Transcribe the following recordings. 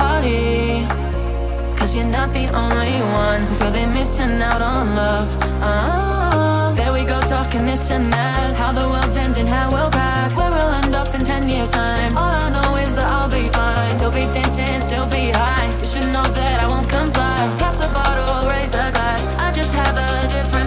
party. Cause you're not the only one who feel they're missing out on love. Oh, there we go, talking this and that. How the world's ending, how we'll back. Where we'll end up in 10 years' time. All I know is that I'll be fine. Still be dancing, still be high. You should know that I won't comply. Pass a bottle, raise a glass. I just have a different.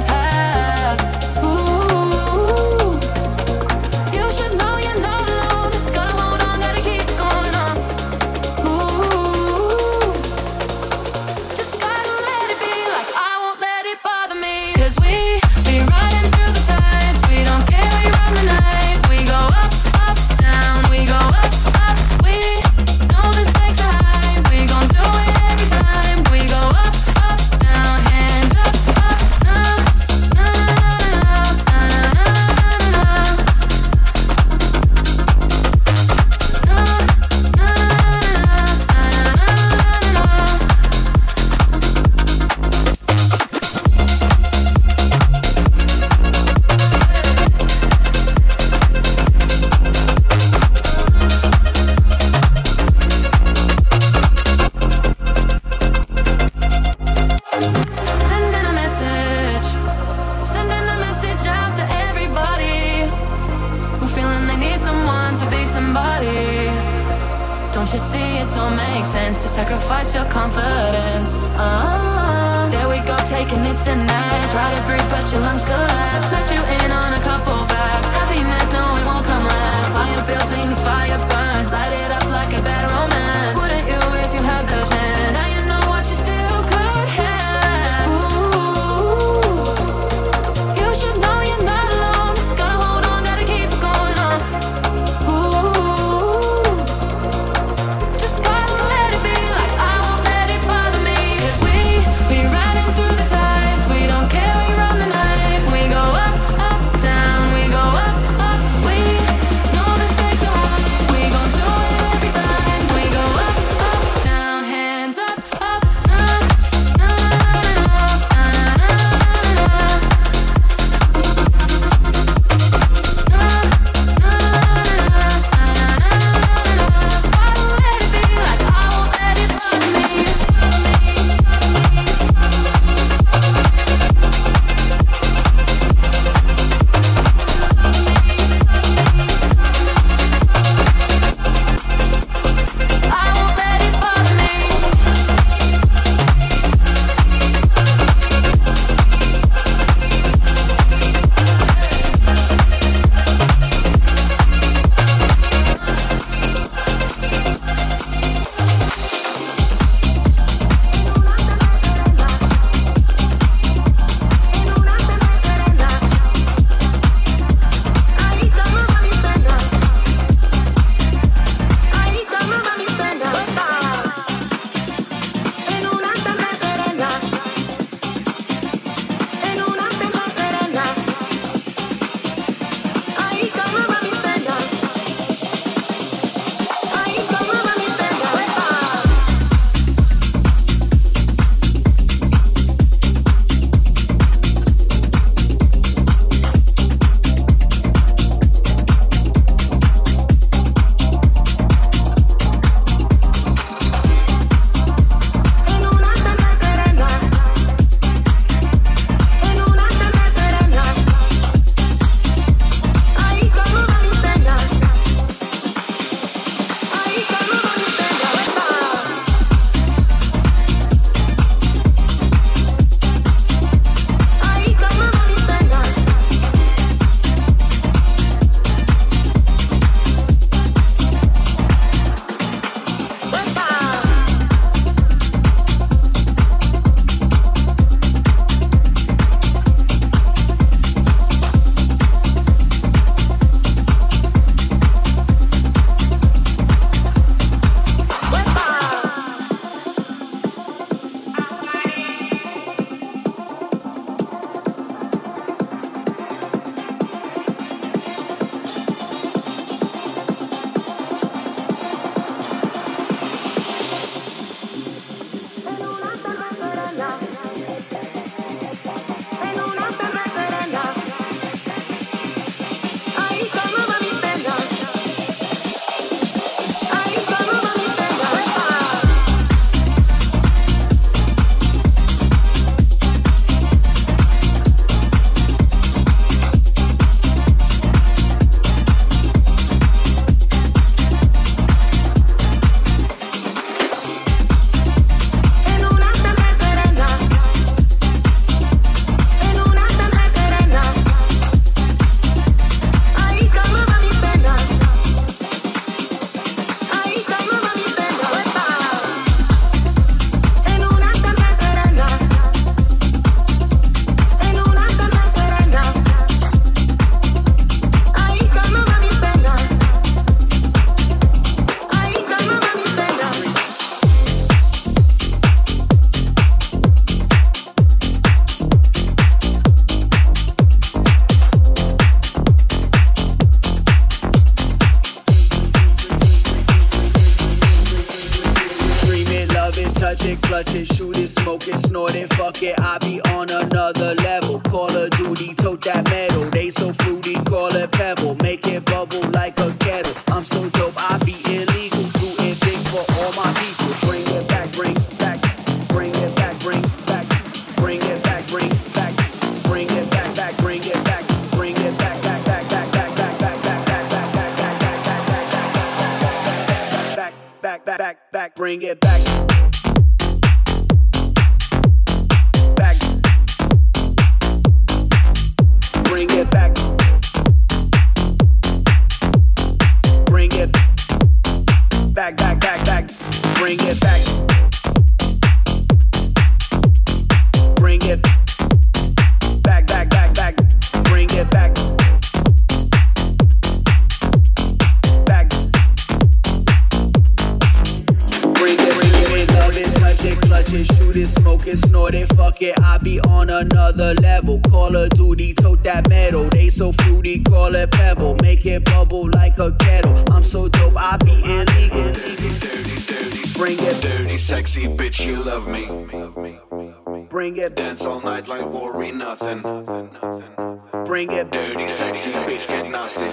that dirty, sexy bitch get nasty.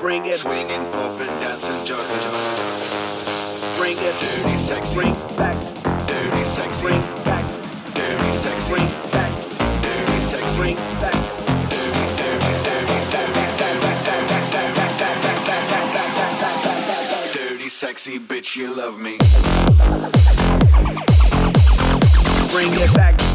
Bring it, swinging, popping, dancing, juggling. Bring it, dirty, sexy, bring back, dirty, sexy, bring back, dirty, sexy, bring back, dirty, sexy, bring back, dirty, dirty, dirty, dirty, dirty, dirty, dirty, sexy bitch, you love me. Bring it back.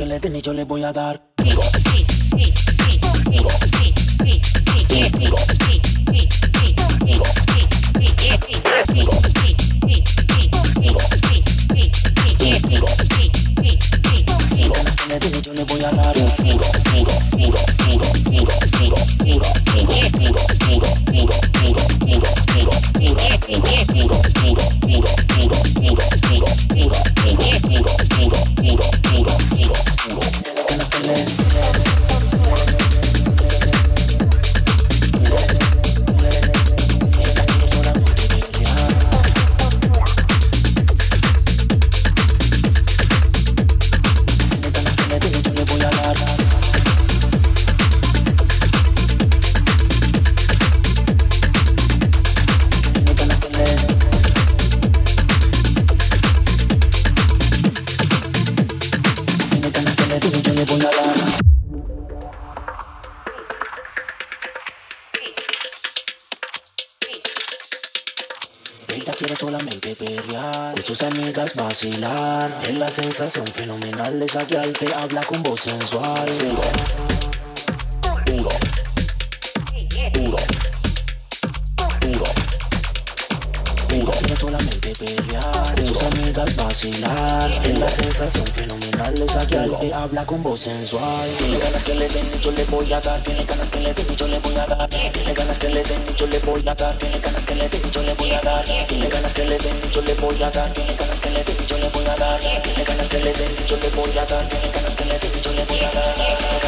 que le den y yo le voy a dar. Duro. Duro. Duro. Duro. Duro. Duro. Duro. Duro. Es la sensación fenomenal de esa que te habla con voz sensual. Puro. Puro. Puro. Puro. Quiere solamente pelear, con sus amigas vacilar. Es la sensación fenomenal de esa que te habla con voz sensual. Tiene ganas que le den y yo le voy a dar. Tiene ganas que le den y yo le voy a dar. Tiene ganas que le den y yo le voy a dar. Tiene ganas que le den y yo le voy a dar. Tiene ganas que le den y yo le voy a dar. Tiene ganas yo le voy a dar. Ganas que le den yo le voy a dar. Tiene ganas que le den yo le voy a dar.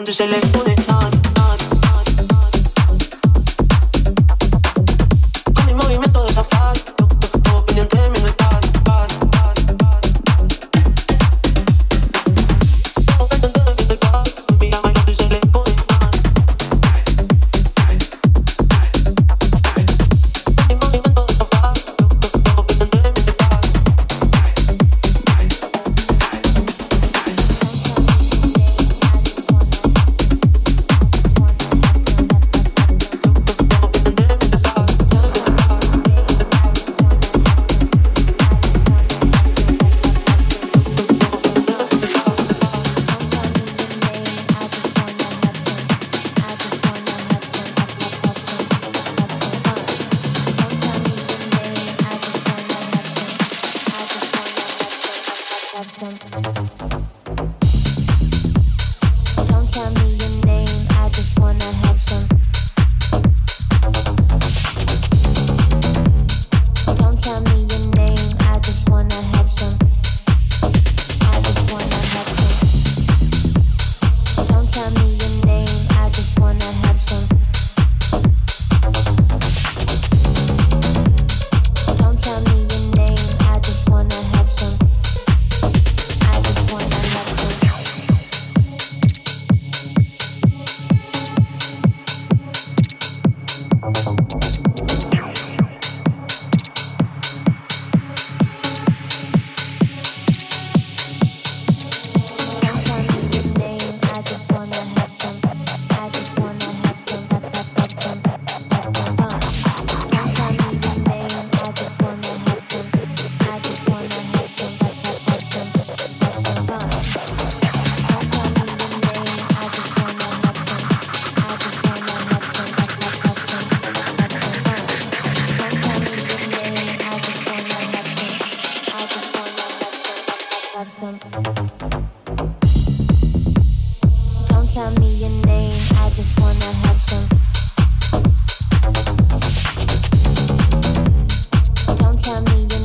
donde se le Don't tell me your name, I just wanna have some. Don't tell me your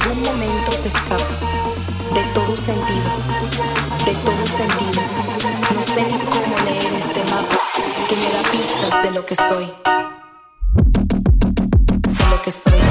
algún momento se de todo sentido, de todo sentido. No sé ni cómo leer este mapa que me da pistas de lo que soy, de lo que soy.